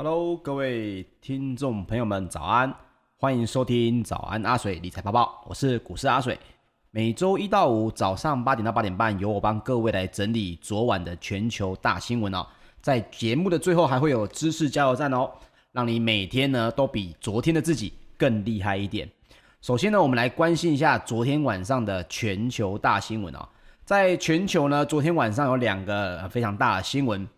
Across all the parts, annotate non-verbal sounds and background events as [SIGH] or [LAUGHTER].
Hello，各位听众朋友们，早安！欢迎收听早安阿水理财播报，我是股市阿水。每周一到五早上八点到八点半，由我帮各位来整理昨晚的全球大新闻哦。在节目的最后，还会有知识加油站哦，让你每天呢都比昨天的自己更厉害一点。首先呢，我们来关心一下昨天晚上的全球大新闻哦。在全球呢，昨天晚上有两个非常大的新闻。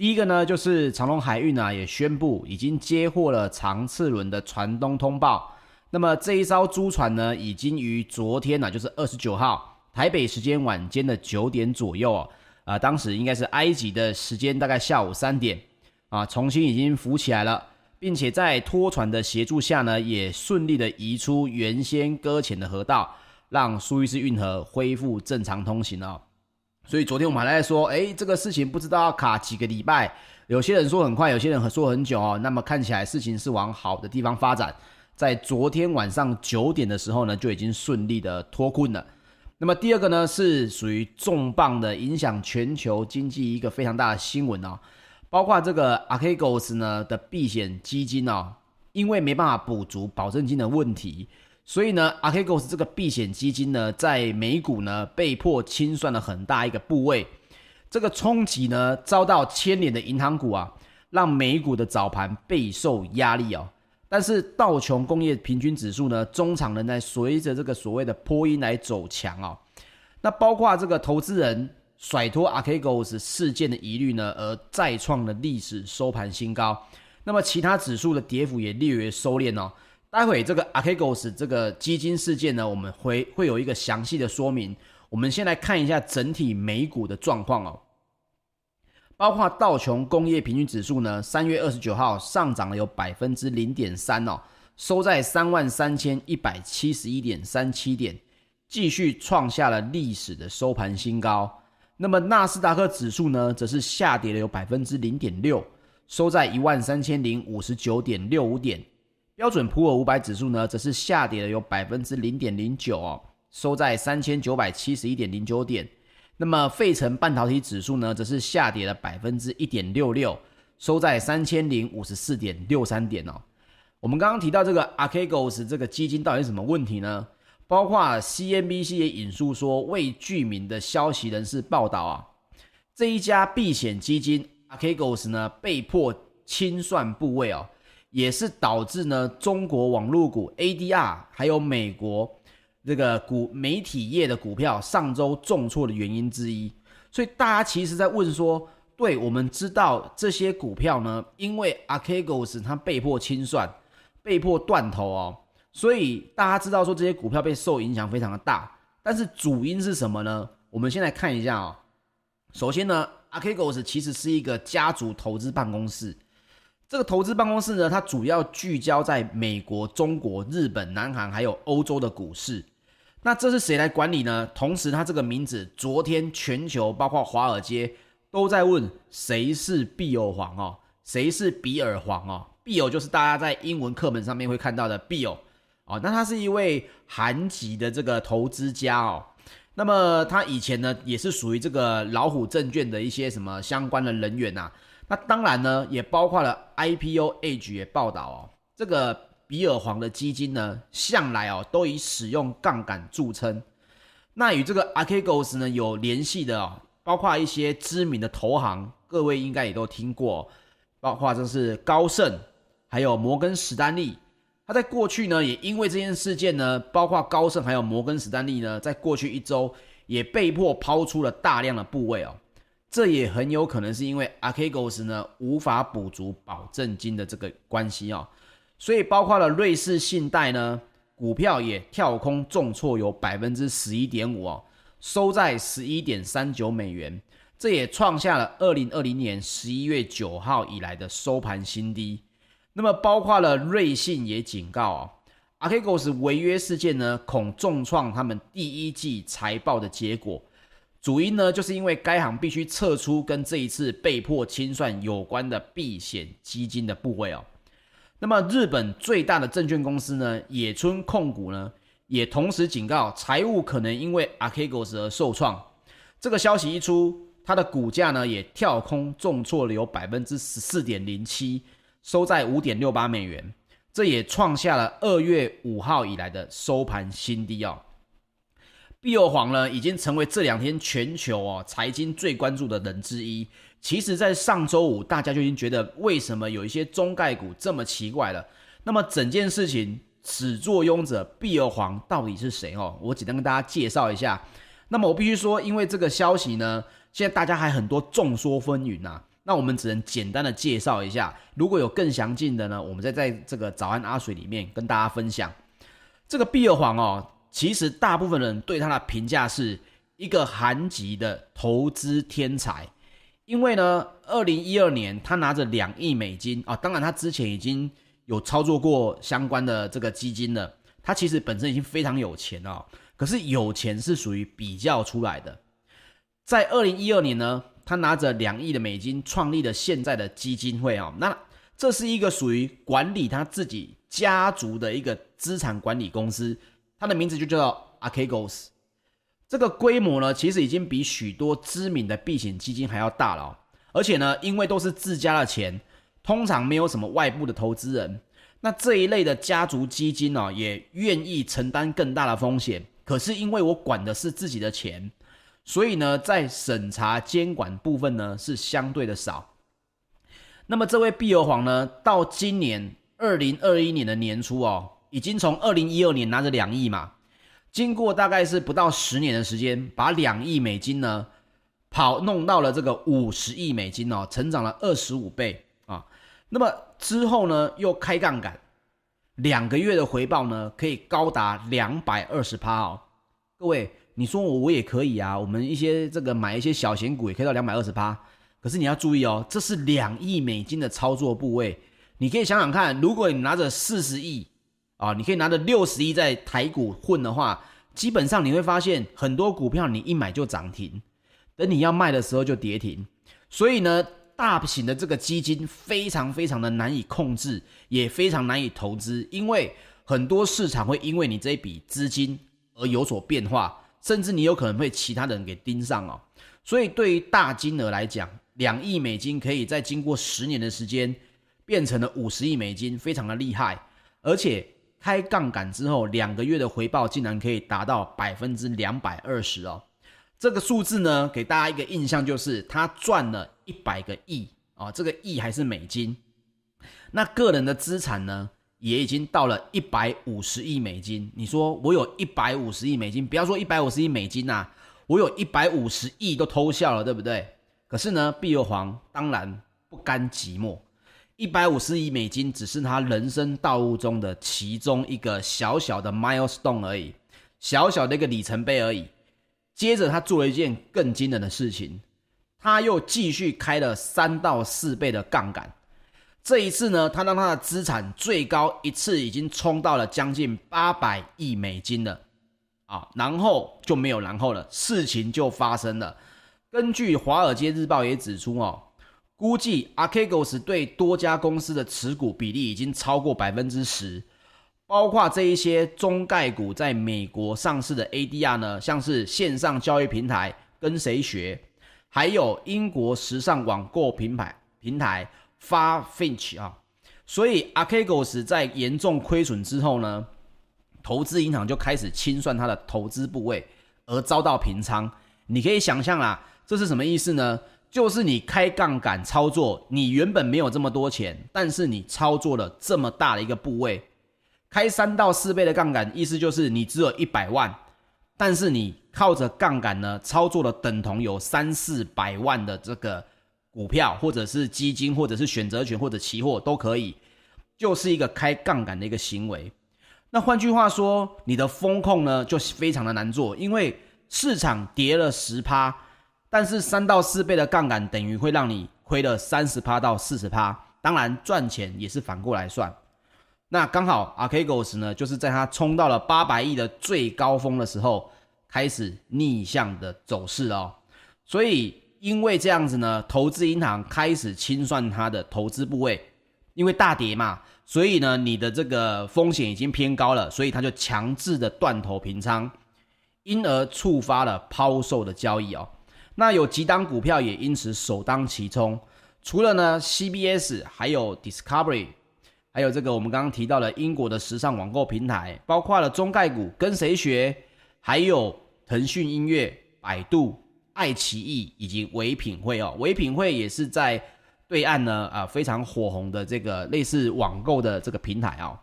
第一个呢，就是长荣海运啊，也宣布已经接获了长次轮的船东通报。那么这一艘租船呢，已经于昨天呢、啊，就是二十九号台北时间晚间的九点左右啊，啊，当时应该是埃及的时间，大概下午三点啊，重新已经浮起来了，并且在拖船的协助下呢，也顺利的移出原先搁浅的河道，让苏伊士运河恢复正常通行了。所以昨天我们还在说，诶，这个事情不知道要卡几个礼拜，有些人说很快，有些人说很久哦。那么看起来事情是往好的地方发展，在昨天晚上九点的时候呢，就已经顺利的脱困了。那么第二个呢，是属于重磅的影响全球经济一个非常大的新闻哦，包括这个 Archegos 呢的避险基金哦，因为没办法补足保证金的问题。所以呢，Archegos 这个避险基金呢，在美股呢被迫清算了很大一个部位，这个冲击呢遭到牵连的银行股啊，让美股的早盘备受压力哦。但是道琼工业平均指数呢，中场仍在随着这个所谓的波音来走强哦。那包括这个投资人甩脱 Archegos 事件的疑虑呢，而再创了历史收盘新高。那么其他指数的跌幅也略微收敛哦。待会这个 Archegos 这个基金事件呢，我们会会有一个详细的说明。我们先来看一下整体美股的状况哦，包括道琼工业平均指数呢，三月二十九号上涨了有百分之零点三哦，收在三万三千一百七十一点三七点，继续创下了历史的收盘新高。那么纳斯达克指数呢，则是下跌了有百分之零点六，收在一万三千零五十九点六五点。标准普尔五百指数呢，则是下跌了有百分之零点零九哦，收在三千九百七十一点零九点。那么费城半导体指数呢，则是下跌了百分之一点六六，收在三千零五十四点六三点哦。我们刚刚提到这个 Archegos 这个基金到底是什么问题呢？包括 CNBC 也引述说，未具名的消息人士报道啊，这一家避险基金 Archegos 呢，被迫清算部位哦。也是导致呢中国网络股 ADR 还有美国这个股媒体业的股票上周重挫的原因之一。所以大家其实在问说，对，我们知道这些股票呢，因为 Archegos 它被迫清算，被迫断头哦，所以大家知道说这些股票被受影响非常的大。但是主因是什么呢？我们先来看一下哦。首先呢，Archegos 其实是一个家族投资办公室。这个投资办公室呢，它主要聚焦在美国、中国、日本、南韩还有欧洲的股市。那这是谁来管理呢？同时，它这个名字，昨天全球包括华尔街都在问谁是比尔黄哦，谁是比尔黄哦？比尔就是大家在英文课本上面会看到的比尔哦。那他是一位韩籍的这个投资家哦。那么他以前呢，也是属于这个老虎证券的一些什么相关的人员呐、啊。那当然呢，也包括了 IPO Age 也报道哦，这个比尔黄的基金呢，向来哦都以使用杠杆著称。那与这个 Archegos 呢有联系的哦，包括一些知名的投行，各位应该也都听过，包括这是高盛，还有摩根史丹利。他在过去呢，也因为这件事件呢，包括高盛还有摩根史丹利呢，在过去一周也被迫抛出了大量的部位哦。这也很有可能是因为 Archegos 呢无法补足保证金的这个关系哦，所以包括了瑞士信贷呢股票也跳空重挫有百分之十一点五哦，收在十一点三九美元，这也创下了二零二零年十一月九号以来的收盘新低。那么包括了瑞信也警告哦，Archegos 违约事件呢恐重创他们第一季财报的结果。主因呢，就是因为该行必须撤出跟这一次被迫清算有关的避险基金的部位哦。那么，日本最大的证券公司呢，野村控股呢，也同时警告财务可能因为 Archegos 而受创。这个消息一出，它的股价呢也跳空重挫了有百分之十四点零七，收在五点六八美元，这也创下了二月五号以来的收盘新低哦。碧欧黄呢，已经成为这两天全球哦财经最关注的人之一。其实，在上周五，大家就已经觉得为什么有一些中概股这么奇怪了。那么整件事情始作俑者碧欧黄到底是谁哦？我简单跟大家介绍一下。那么我必须说，因为这个消息呢，现在大家还很多众说纷纭呐。那我们只能简单的介绍一下。如果有更详尽的呢，我们再在这个早安阿水里面跟大家分享。这个碧欧黄哦。其实大部分人对他的评价是一个韩籍的投资天才，因为呢，二零一二年他拿着两亿美金啊，当然他之前已经有操作过相关的这个基金了，他其实本身已经非常有钱了，可是有钱是属于比较出来的，在二零一二年呢，他拿着两亿的美金创立了现在的基金会啊，那这是一个属于管理他自己家族的一个资产管理公司。它的名字就叫做 Archegos，这个规模呢，其实已经比许多知名的避险基金还要大了。而且呢，因为都是自家的钱，通常没有什么外部的投资人，那这一类的家族基金呢，也愿意承担更大的风险。可是因为我管的是自己的钱，所以呢，在审查监管部分呢，是相对的少。那么这位碧欧黄呢，到今年二零二一年的年初哦。已经从二零一二年拿着两亿嘛，经过大概是不到十年的时间，把两亿美金呢跑弄到了这个五十亿美金哦，成长了二十五倍啊。那么之后呢，又开杠杆，两个月的回报呢可以高达两百二十趴哦。各位，你说我我也可以啊，我们一些这个买一些小型股也可以到两百二十趴。可是你要注意哦，这是两亿美金的操作部位，你可以想想看，如果你拿着四十亿。啊，你可以拿着六十亿在台股混的话，基本上你会发现很多股票你一买就涨停，等你要卖的时候就跌停。所以呢，大型的这个基金非常非常的难以控制，也非常难以投资，因为很多市场会因为你这一笔资金而有所变化，甚至你有可能被其他人给盯上哦。所以对于大金额来讲，两亿美金可以在经过十年的时间变成了五十亿美金，非常的厉害，而且。开杠杆之后，两个月的回报竟然可以达到百分之两百二十哦！这个数字呢，给大家一个印象就是他赚了一百个亿啊、哦！这个亿还是美金。那个人的资产呢，也已经到了一百五十亿美金。你说我有一百五十亿美金，不要说一百五十亿美金呐、我有一百五十亿都偷笑了，对不对？可是呢，碧欧黄当然不甘寂寞。一百五十亿美金只是他人生道路中的其中一个小小的 milestone 而已，小小的一个里程碑而已。接着他做了一件更惊人的事情，他又继续开了三到四倍的杠杆。这一次呢，他让他的资产最高一次已经冲到了将近八百亿美金了啊！然后就没有然后了，事情就发生了。根据《华尔街日报》也指出哦。估计 Archegos 对多家公司的持股比例已经超过百分之十，包括这一些中概股在美国上市的 ADR 呢，像是线上交易平台跟谁学，还有英国时尚网购平牌平台 Farfetch 啊，所以 Archegos 在严重亏损之后呢，投资银行就开始清算它的投资部位，而遭到平仓。你可以想象啦，这是什么意思呢？就是你开杠杆操作，你原本没有这么多钱，但是你操作了这么大的一个部位，开三到四倍的杠杆，意思就是你只有一百万，但是你靠着杠杆呢，操作了等同有三四百万的这个股票，或者是基金，或者是选择权，或者期货都可以，就是一个开杠杆的一个行为。那换句话说，你的风控呢，就非常的难做，因为市场跌了十趴。但是三到四倍的杠杆等于会让你亏了三十趴到四十趴，当然赚钱也是反过来算。那刚好 Archegos 呢，就是在它冲到了八百亿的最高峰的时候，开始逆向的走势哦。所以因为这样子呢，投资银行开始清算它的投资部位，因为大跌嘛，所以呢你的这个风险已经偏高了，所以它就强制的断头平仓，因而触发了抛售的交易哦。那有几档股票也因此首当其冲，除了呢 CBS，还有 Discovery，还有这个我们刚刚提到的英国的时尚网购平台，包括了中概股跟谁学，还有腾讯音乐、百度、爱奇艺以及唯品会哦，唯品会也是在对岸呢啊非常火红的这个类似网购的这个平台哦。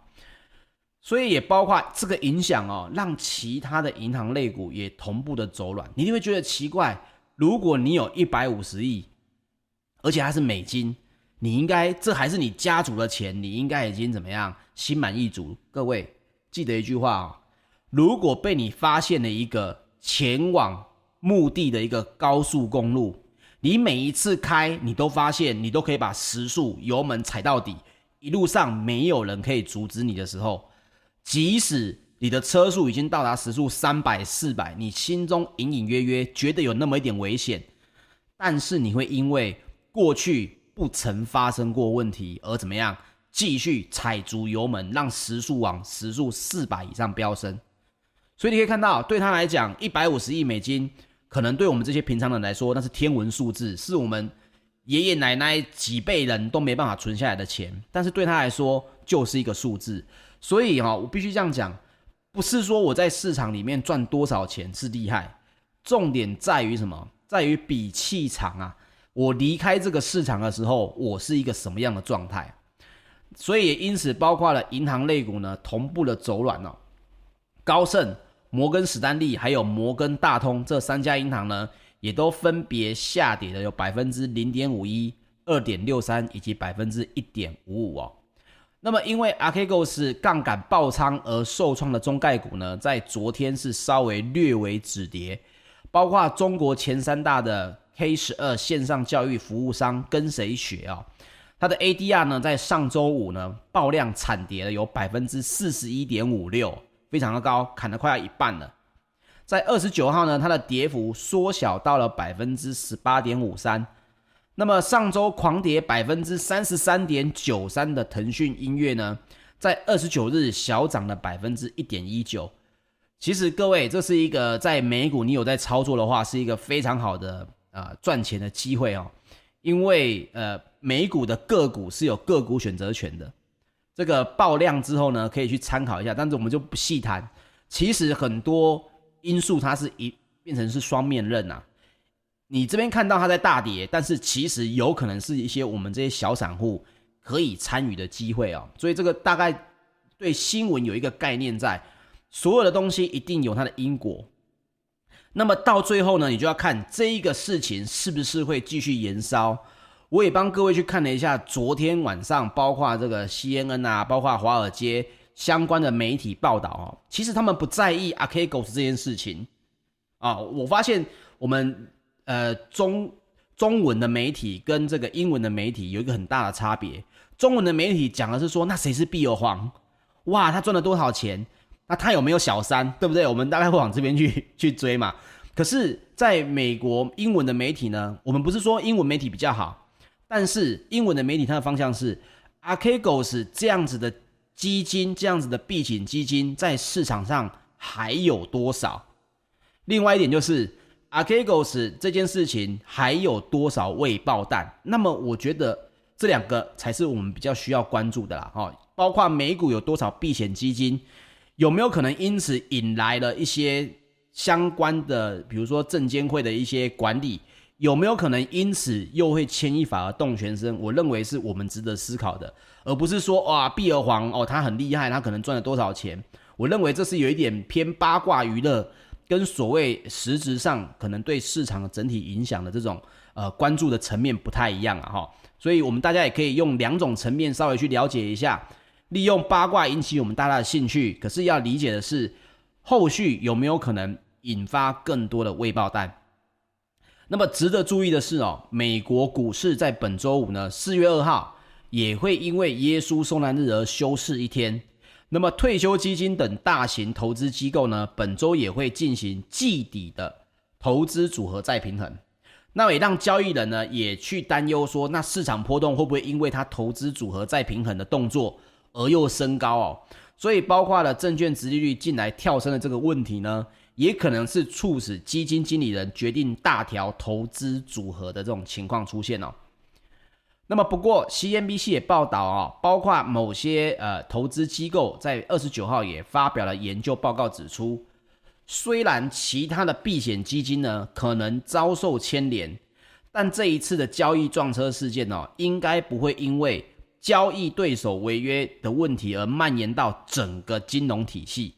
所以也包括这个影响哦，让其他的银行类股也同步的走软。你一定会觉得奇怪，如果你有一百五十亿，而且还是美金，你应该这还是你家族的钱，你应该已经怎么样心满意足？各位记得一句话哦，如果被你发现了一个前往目的的一个高速公路，你每一次开，你都发现你都可以把时速油门踩到底，一路上没有人可以阻止你的时候。即使你的车速已经到达时速三百、四百，你心中隐隐约约觉得有那么一点危险，但是你会因为过去不曾发生过问题而怎么样，继续踩足油门，让时速往时速四百以上飙升。所以你可以看到，对他来讲，一百五十亿美金，可能对我们这些平常人来说，那是天文数字，是我们爷爷奶奶几辈人都没办法存下来的钱，但是对他来说，就是一个数字。所以哈，我必须这样讲，不是说我在市场里面赚多少钱是厉害，重点在于什么？在于比气场啊！我离开这个市场的时候，我是一个什么样的状态？所以也因此，包括了银行类股呢，同步的走软了。高盛、摩根史丹利还有摩根大通这三家银行呢，也都分别下跌了有百分之零点五一、二点六三以及百分之一点五五哦。那么，因为 Archegos 杠杆爆仓而受创的中概股呢，在昨天是稍微略微止跌，包括中国前三大的 K 十二线上教育服务商跟谁学啊？它的 ADR 呢，在上周五呢爆量惨跌了有百分之四十一点五六，非常的高，砍了快要一半了。在二十九号呢，它的跌幅缩小到了百分之十八点五三。那么上周狂跌百分之三十三点九三的腾讯音乐呢，在二十九日小涨了百分之一点一九。其实各位，这是一个在美股你有在操作的话，是一个非常好的啊赚钱的机会哦。因为呃美股的个股是有个股选择权的，这个爆量之后呢，可以去参考一下，但是我们就不细谈。其实很多因素它是一变成是双面刃啊。你这边看到它在大跌，但是其实有可能是一些我们这些小散户可以参与的机会哦。所以这个大概对新闻有一个概念在，所有的东西一定有它的因果。那么到最后呢，你就要看这一个事情是不是会继续延烧。我也帮各位去看了一下昨天晚上，包括这个 CNN 啊，包括华尔街相关的媒体报道哦，其实他们不在意 Archegos 这件事情啊。我发现我们。呃，中中文的媒体跟这个英文的媒体有一个很大的差别。中文的媒体讲的是说，那谁是毕尔黄？哇，他赚了多少钱？那他有没有小三？对不对？我们大概会往这边去 [LAUGHS] 去追嘛。可是，在美国英文的媒体呢，我们不是说英文媒体比较好，但是英文的媒体它的方向是，Archegos 这样子的基金，这样子的避险基金在市场上还有多少？另外一点就是。Archegos 这件事情还有多少未爆弹？那么我觉得这两个才是我们比较需要关注的啦。哈，包括美股有多少避险基金，有没有可能因此引来了一些相关的，比如说证监会的一些管理，有没有可能因此又会牵一发而动全身？我认为是我们值得思考的，而不是说哇，毕尔黄哦，他很厉害，他可能赚了多少钱？我认为这是有一点偏八卦娱乐。跟所谓实质上可能对市场整体影响的这种呃关注的层面不太一样啊哈，所以我们大家也可以用两种层面稍微去了解一下，利用八卦引起我们大家的兴趣，可是要理解的是后续有没有可能引发更多的未爆弹。那么值得注意的是哦，美国股市在本周五呢，四月二号也会因为耶稣受难日而休市一天。那么退休基金等大型投资机构呢，本周也会进行季底的投资组合再平衡，那也让交易人呢也去担忧说，那市场波动会不会因为他投资组合再平衡的动作而又升高哦？所以包括了证券殖利率近来跳升的这个问题呢，也可能是促使基金经理人决定大调投资组合的这种情况出现哦。那么不过，CNBC 也报道啊，包括某些呃投资机构在二十九号也发表了研究报告，指出，虽然其他的避险基金呢可能遭受牵连，但这一次的交易撞车事件呢，应该不会因为交易对手违约的问题而蔓延到整个金融体系。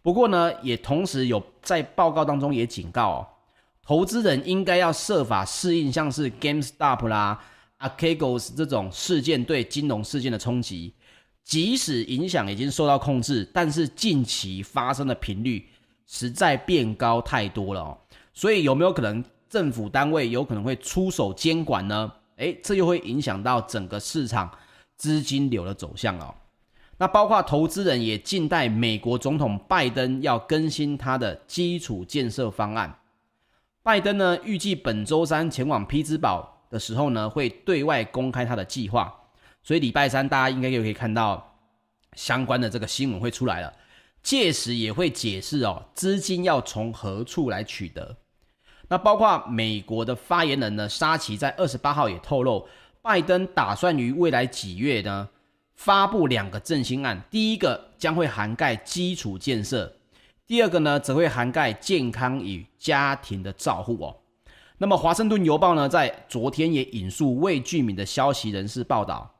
不过呢，也同时有在报告当中也警告，投资人应该要设法适应像是 GameStop 啦。Archegos 这种事件对金融事件的冲击，即使影响已经受到控制，但是近期发生的频率实在变高太多了哦。所以有没有可能政府单位有可能会出手监管呢？诶，这又会影响到整个市场资金流的走向哦。那包括投资人也静待美国总统拜登要更新他的基础建设方案。拜登呢，预计本周三前往匹兹堡。的时候呢，会对外公开他的计划，所以礼拜三大家应该就可以看到相关的这个新闻会出来了。届时也会解释哦，资金要从何处来取得。那包括美国的发言人呢，沙奇在二十八号也透露，拜登打算于未来几月呢发布两个振兴案，第一个将会涵盖基础建设，第二个呢则会涵盖健康与家庭的照护哦。那么，《华盛顿邮报》呢，在昨天也引述未具名的消息人士报道，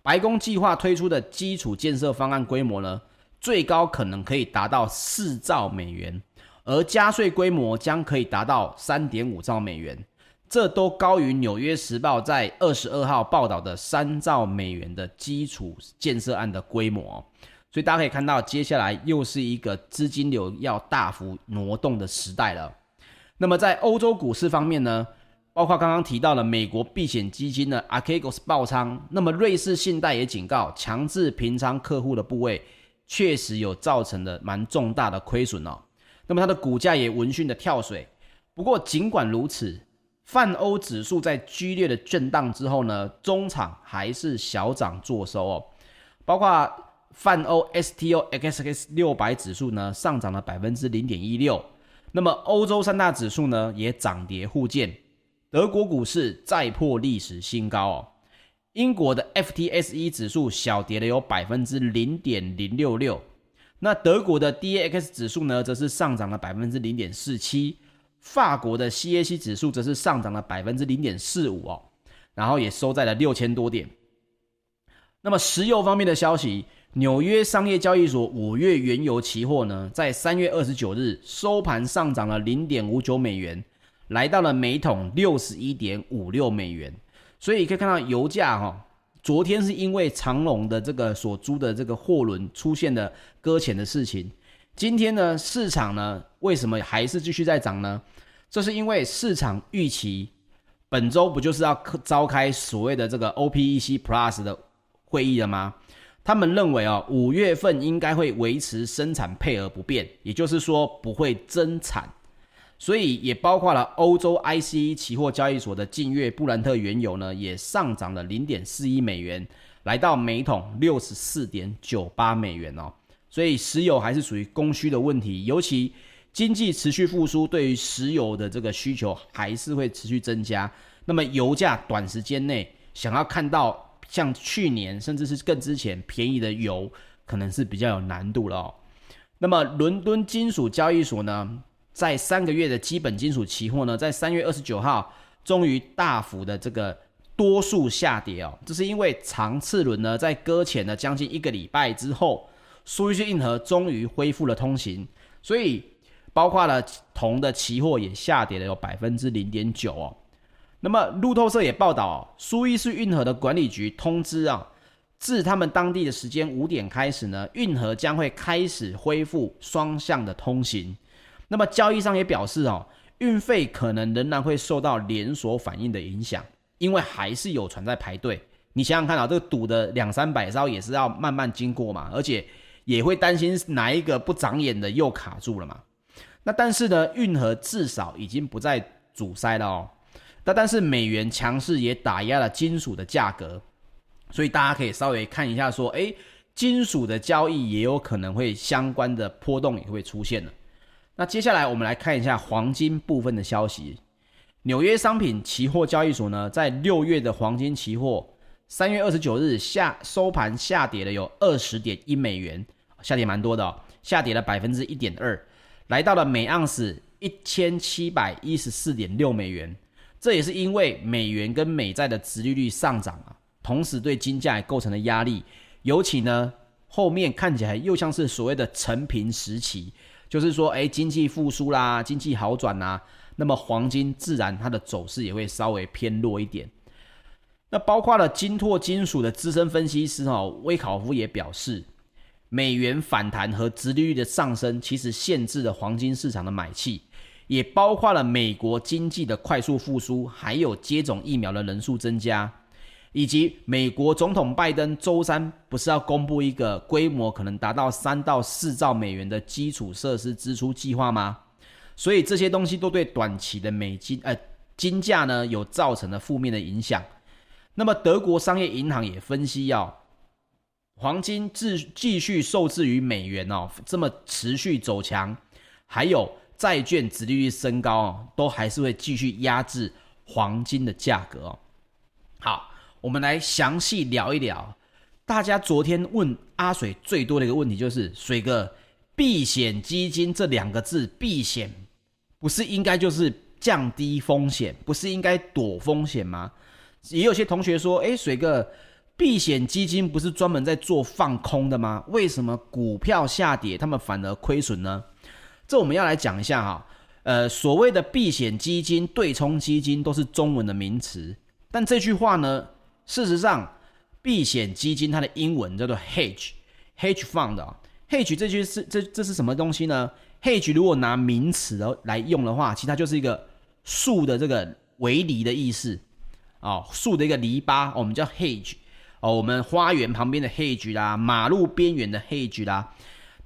白宫计划推出的基础建设方案规模呢，最高可能可以达到四兆美元，而加税规模将可以达到三点五兆美元，这都高于《纽约时报》在二十二号报道的三兆美元的基础建设案的规模。所以大家可以看到，接下来又是一个资金流要大幅挪动的时代了。那么在欧洲股市方面呢，包括刚刚提到的美国避险基金的 Archegos 爆仓，那么瑞士信贷也警告，强制平仓客户的部位确实有造成的蛮重大的亏损哦。那么它的股价也闻讯的跳水。不过尽管如此，泛欧指数在剧烈的震荡之后呢，中场还是小涨作收哦。包括泛欧 STOXX 六百指数呢，上涨了百分之零点一六。那么欧洲三大指数呢也涨跌互见，德国股市再破历史新高哦。英国的 FTSE 指数小跌了有百分之零点零六六，那德国的 DAX 指数呢则是上涨了百分之零点四七，法国的 CAC 指数则是上涨了百分之零点四五哦，然后也收在了六千多点。那么石油方面的消息。纽约商业交易所五月原油期货呢，在三月二十九日收盘上涨了零点五九美元，来到了每桶六十一点五六美元。所以可以看到油价哈，昨天是因为长隆的这个所租的这个货轮出现了搁浅的事情，今天呢市场呢为什么还是继续在涨呢？这是因为市场预期本周不就是要召开所谓的这个 OPEC Plus 的会议了吗？他们认为啊，五月份应该会维持生产配额不变，也就是说不会增产，所以也包括了欧洲 ICE 期货交易所的近月布兰特原油呢，也上涨了零点四一美元，来到每桶六十四点九八美元哦。所以石油还是属于供需的问题，尤其经济持续复苏，对于石油的这个需求还是会持续增加。那么油价短时间内想要看到。像去年甚至是更之前便宜的油，可能是比较有难度了哦。那么伦敦金属交易所呢，在三个月的基本金属期货呢，在三月二十九号终于大幅的这个多数下跌哦。这是因为长次轮呢，在搁浅了将近一个礼拜之后，苏伊士运河终于恢复了通行，所以包括了铜的期货也下跌了有百分之零点九哦。那么路透社也报道，苏伊士运河的管理局通知啊，自他们当地的时间五点开始呢，运河将会开始恢复双向的通行。那么交易商也表示哦，运费可能仍然会受到连锁反应的影响，因为还是有船在排队。你想想看啊，这个堵的两三百艘也是要慢慢经过嘛，而且也会担心哪一个不长眼的又卡住了嘛。那但是呢，运河至少已经不再阻塞了哦。那但是美元强势也打压了金属的价格，所以大家可以稍微看一下，说，诶，金属的交易也有可能会相关的波动也会出现了。那接下来我们来看一下黄金部分的消息。纽约商品期货交易所呢，在六月的黄金期货三月二十九日下收盘下跌了有二十点一美元，下跌蛮多的哦，下跌了百分之一点二，来到了每盎司一千七百一十四点六美元。这也是因为美元跟美债的殖利率上涨啊，同时对金价也构成了压力。尤其呢，后面看起来又像是所谓的承平时期，就是说，哎，经济复苏啦，经济好转啦，那么黄金自然它的走势也会稍微偏弱一点。那包括了金拓金属的资深分析师哈威考夫也表示，美元反弹和殖利率的上升，其实限制了黄金市场的买气。也包括了美国经济的快速复苏，还有接种疫苗的人数增加，以及美国总统拜登周三不是要公布一个规模可能达到三到四兆美元的基础设施支出计划吗？所以这些东西都对短期的美金呃金价呢有造成了负面的影响。那么德国商业银行也分析要、哦、黄金继继续受制于美元哦，这么持续走强，还有。债券殖利率升高哦，都还是会继续压制黄金的价格哦。好，我们来详细聊一聊。大家昨天问阿水最多的一个问题就是：水哥，避险基金这两个字，避险不是应该就是降低风险，不是应该躲风险吗？也有些同学说：诶，水哥，避险基金不是专门在做放空的吗？为什么股票下跌，他们反而亏损呢？这我们要来讲一下哈，呃，所谓的避险基金、对冲基金都是中文的名词，但这句话呢，事实上，避险基金它的英文叫做 hedge，hedge fund 啊，hedge 这句是这这是什么东西呢？hedge 如果拿名词来用的话，其实它就是一个树的这个围篱的意思啊，树的一个篱笆，我们叫 hedge 哦，我们花园旁边的 hedge 啦，马路边缘的 hedge 啦。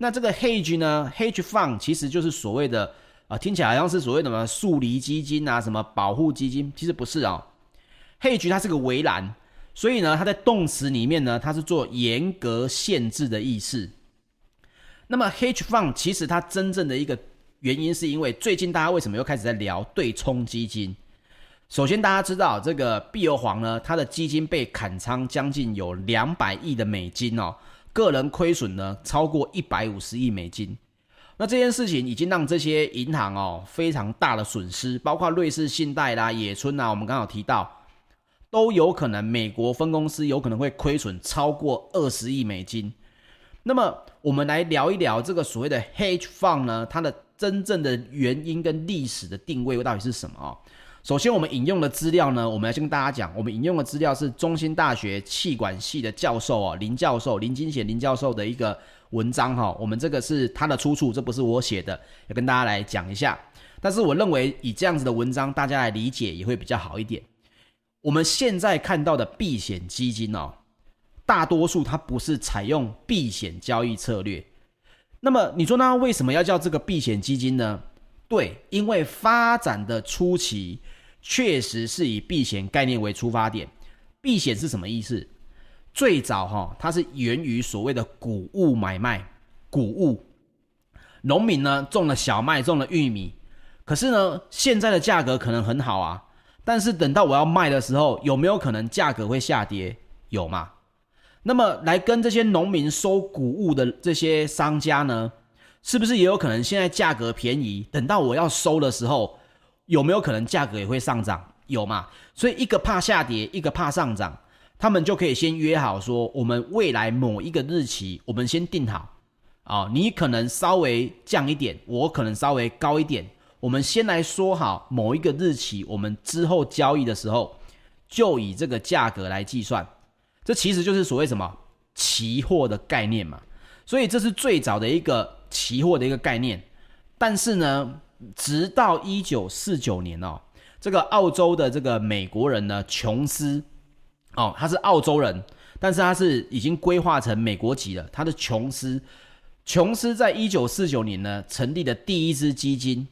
那这个 hedge 呢？hedge fund 其实就是所谓的啊、听起来好像是所谓的什么树篱基金啊，什么保护基金，其实不是哦。hedge 它是个围栏，所以呢，它在动词里面呢，它是做严格限制的意思。那么 hedge fund 其实它真正的一个原因，是因为最近大家为什么又开始在聊对冲基金？首先大家知道这个避欧皇呢，它的基金被砍仓将近有两百亿的美金哦。个人亏损呢超过一百五十亿美金，那这件事情已经让这些银行哦非常大的损失，包括瑞士信贷啦、野村啊，我们刚好提到都有可能美国分公司有可能会亏损超过二十亿美金。那么我们来聊一聊这个所谓的 hedge fund 呢，它的真正的原因跟历史的定位到底是什么哦？首先，我们引用的资料呢，我们来先跟大家讲，我们引用的资料是中兴大学气管系的教授哦，林教授林金贤林教授的一个文章哈，我们这个是他的出处，这不是我写的，要跟大家来讲一下。但是我认为以这样子的文章，大家来理解也会比较好一点。我们现在看到的避险基金哦，大多数它不是采用避险交易策略。那么你说那为什么要叫这个避险基金呢？对，因为发展的初期确实是以避险概念为出发点。避险是什么意思？最早哈、它是源于所谓的谷物买卖。谷物，农民呢种了小麦，种了玉米，可是呢，现在的价格可能很好啊，但是等到我要卖的时候，有没有可能价格会下跌？有吗？那么来跟这些农民收谷物的这些商家呢？是不是也有可能现在价格便宜，等到我要收的时候，有没有可能价格也会上涨？有嘛？所以一个怕下跌，一个怕上涨，他们就可以先约好说，我们未来某一个日期，我们先定好啊、你可能稍微降一点，我可能稍微高一点，我们先来说好某一个日期，我们之后交易的时候就以这个价格来计算，这其实就是所谓什么期货的概念嘛。所以这是最早的一个。期货的一个概念，但是呢，直到一九四九年哦，这个澳洲的这个美国人呢，琼斯，哦，他是澳洲人，但是他是已经规划成美国籍了。他的琼斯，琼斯在一九四九年呢，成立的第一支基金。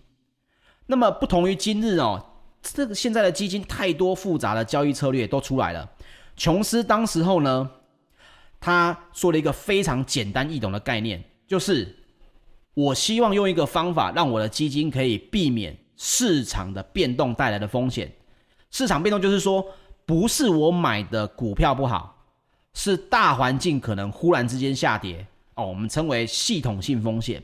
那么不同于今日哦，这个现在的基金太多复杂的交易策略都出来了。琼斯当时候呢，他说了一个非常简单易懂的概念，就是。我希望用一个方法，让我的基金可以避免市场的变动带来的风险。市场变动就是说，不是我买的股票不好，是大环境可能忽然之间下跌哦，我们称为系统性风险。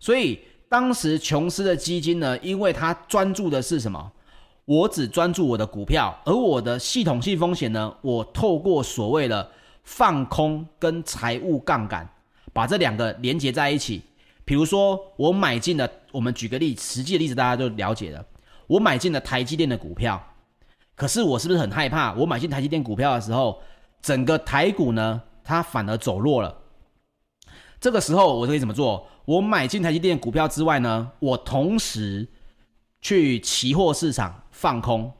所以当时琼斯的基金呢，因为他专注的是什么？我只专注我的股票，而我的系统性风险呢，我透过所谓的放空跟财务杠杆，把这两个连接在一起。比如说，我买进了，我们举个例，实际的例子大家都了解了。我买进了台积电的股票，可是我是不是很害怕？我买进台积电股票的时候，整个台股呢，它反而走弱了。这个时候我可以怎么做？我买进台积电股票之外呢，我同时去期货市场放空。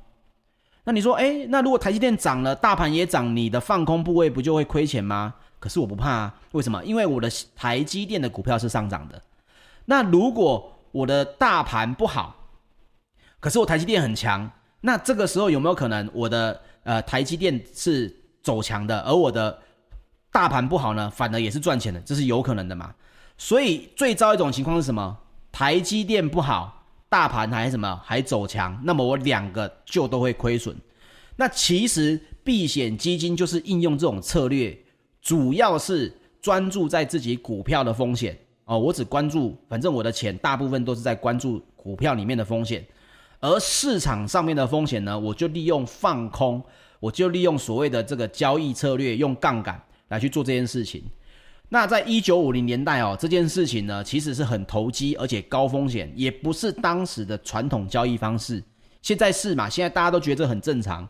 那你说，哎，那如果台积电涨了，大盘也涨，你的放空部位不就会亏钱吗？可是我不怕啊，为什么？因为我的台积电的股票是上涨的。那如果我的大盘不好，可是我台积电很强，那这个时候有没有可能我的呃台积电是走强的，而我的大盘不好呢？反而也是赚钱的，这是有可能的嘛？所以最糟一种情况是什么？台积电不好，大盘还什么还走强，那么我两个就都会亏损。那其实避险基金就是应用这种策略，主要是专注在自己股票的风险哦，我只关注，反正我的钱大部分都是在关注股票里面的风险。而市场上面的风险呢，我就利用放空，我就利用所谓的这个交易策略，用杠杆来去做这件事情。那在一九五零年代哦，这件事情呢，其实是很投机，而且高风险，也不是当时的传统交易方式。现在是嘛？现在大家都觉得这很正常。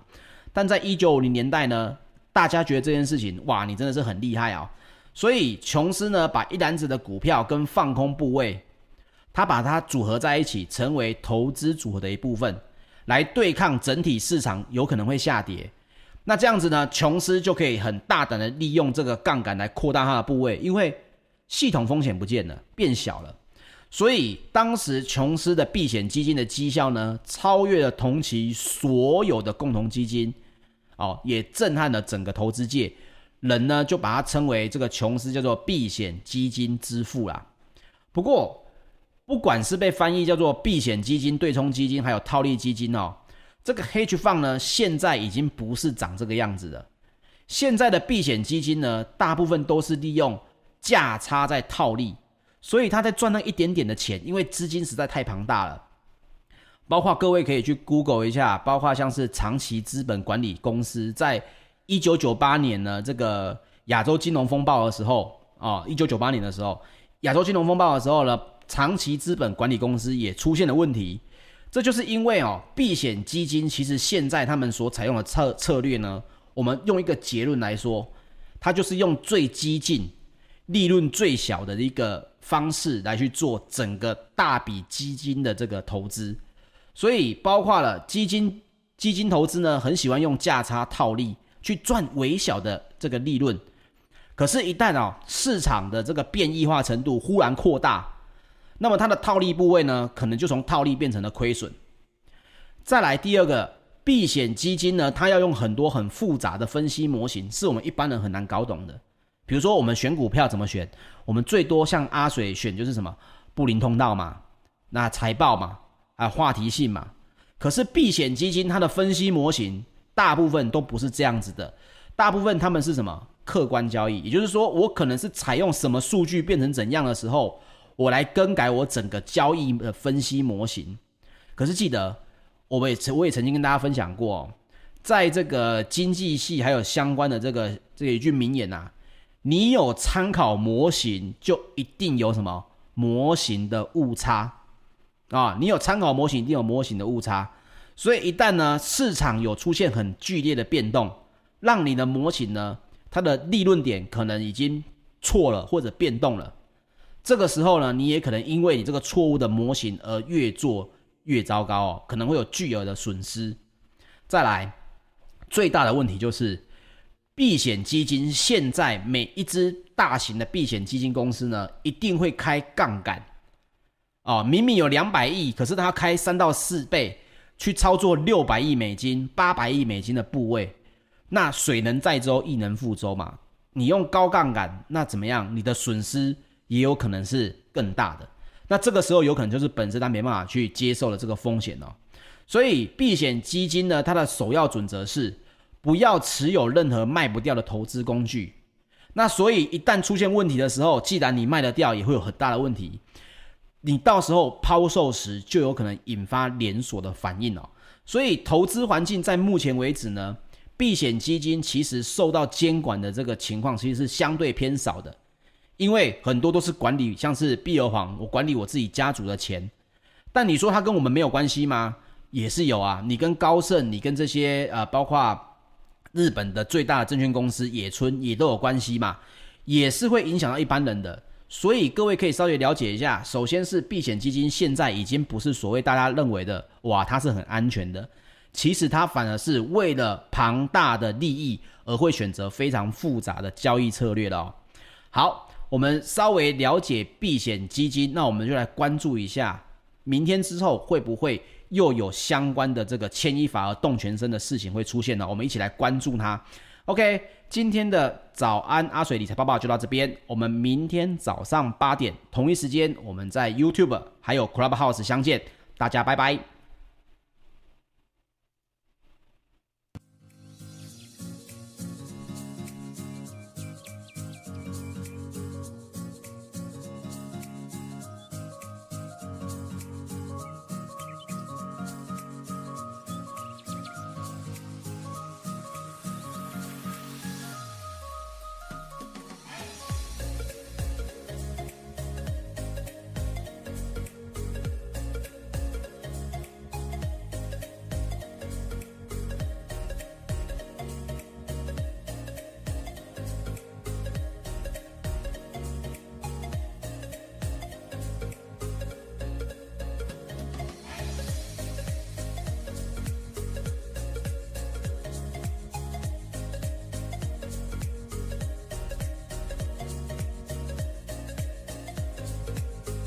但在一九五零年代呢，大家觉得这件事情，哇，你真的是很厉害哦。所以琼斯呢，把一篮子的股票跟放空部位。他把它组合在一起，成为投资组合的一部分，来对抗整体市场有可能会下跌。那这样子呢，琼斯就可以很大胆的利用这个杠杆来扩大它的部位，因为系统风险不见了，变小了。所以当时琼斯的避险基金的绩效呢，超越了同期所有的共同基金，哦，也震撼了整个投资界。人呢就把它称为这个琼斯叫做避险基金之父啦。不过，不管是被翻译叫做避险基金、对冲基金，还有套利基金哦，这个 hedge fund 呢，现在已经不是长这个样子了。现在的避险基金呢，大部分都是利用价差在套利，所以他在赚那一点点的钱，因为资金实在太庞大了。包括各位可以去 Google 一下，包括像是长期资本管理公司，在一九九八年呢，这个亚洲金融风暴的时候啊，一九九八年的时候，亚洲金融风暴的时候呢。长期资本管理公司也出现了问题，这就是因为哦，避险基金其实现在他们所采用的策策略呢，我们用一个结论来说，它就是用最激进、利润最小的一个方式来去做整个大笔基金的这个投资，所以包括了基金基金投资呢，很喜欢用价差套利去赚微小的这个利润，可是，一旦哦市场的这个变异化程度忽然扩大。那么它的套利部位呢，可能就从套利变成了亏损。再来第二个避险基金呢，它要用很多很复杂的分析模型，是我们一般人很难搞懂的。比如说我们选股票怎么选？我们最多像阿水选就是什么布林通道嘛，那财报嘛，啊话题性嘛。可是避险基金它的分析模型大部分都不是这样子的，大部分他们是什么客观交易，也就是说我可能是采用什么数据变成怎样的时候。我来更改我整个交易的分析模型，可是记得，我们也曾我也曾经跟大家分享过，在这个经济系还有相关的这个这一句名言呐，你有参考模型，就一定有什么模型的误差啊，你有参考模型，一定有模型的误差，所以一旦呢市场有出现很剧烈的变动，让你的模型呢它的利润点可能已经错了或者变动了。这个时候呢，你也可能因为你这个错误的模型而越做越糟糕哦，可能会有巨额的损失。再来，最大的问题就是，避险基金现在每一只大型的避险基金公司呢，一定会开杠杆。哦，明明有两百亿，可是它开三到四倍去操作六百亿美金、八百亿美金的部位。那水能载舟，亦能覆舟嘛。你用高杠杆，那怎么样？你的损失。也有可能是更大的，那这个时候有可能就是本身他没办法去接受的这个风险哦。所以避险基金呢，它的首要准则是不要持有任何卖不掉的投资工具。那所以一旦出现问题的时候，既然你卖得掉，也会有很大的问题。你到时候抛售时，就有可能引发连锁的反应哦。所以投资环境在目前为止呢，避险基金其实受到监管的这个情况其实是相对偏少的，因为很多都是管理，像是避而黄，我管理我自己家族的钱。但你说它跟我们没有关系吗？也是有啊。你跟高盛，你跟这些呃，包括日本的最大的证券公司野村也都有关系嘛，也是会影响到一般人的。所以各位可以稍微了解一下。首先是避险基金现在已经不是所谓大家认为的哇，它是很安全的。其实它反而是为了庞大的利益而会选择非常复杂的交易策略的哦。好，我们稍微了解避险基金，那我们就来关注一下。明天之后会不会又有相关的这个牵一发而动全身的事情会出现呢？我们一起来关注它。OK，今天的早安阿水理财报报就到这边，我们明天早上八点同一时间我们在 YouTube 还有 Clubhouse 相见，大家拜拜。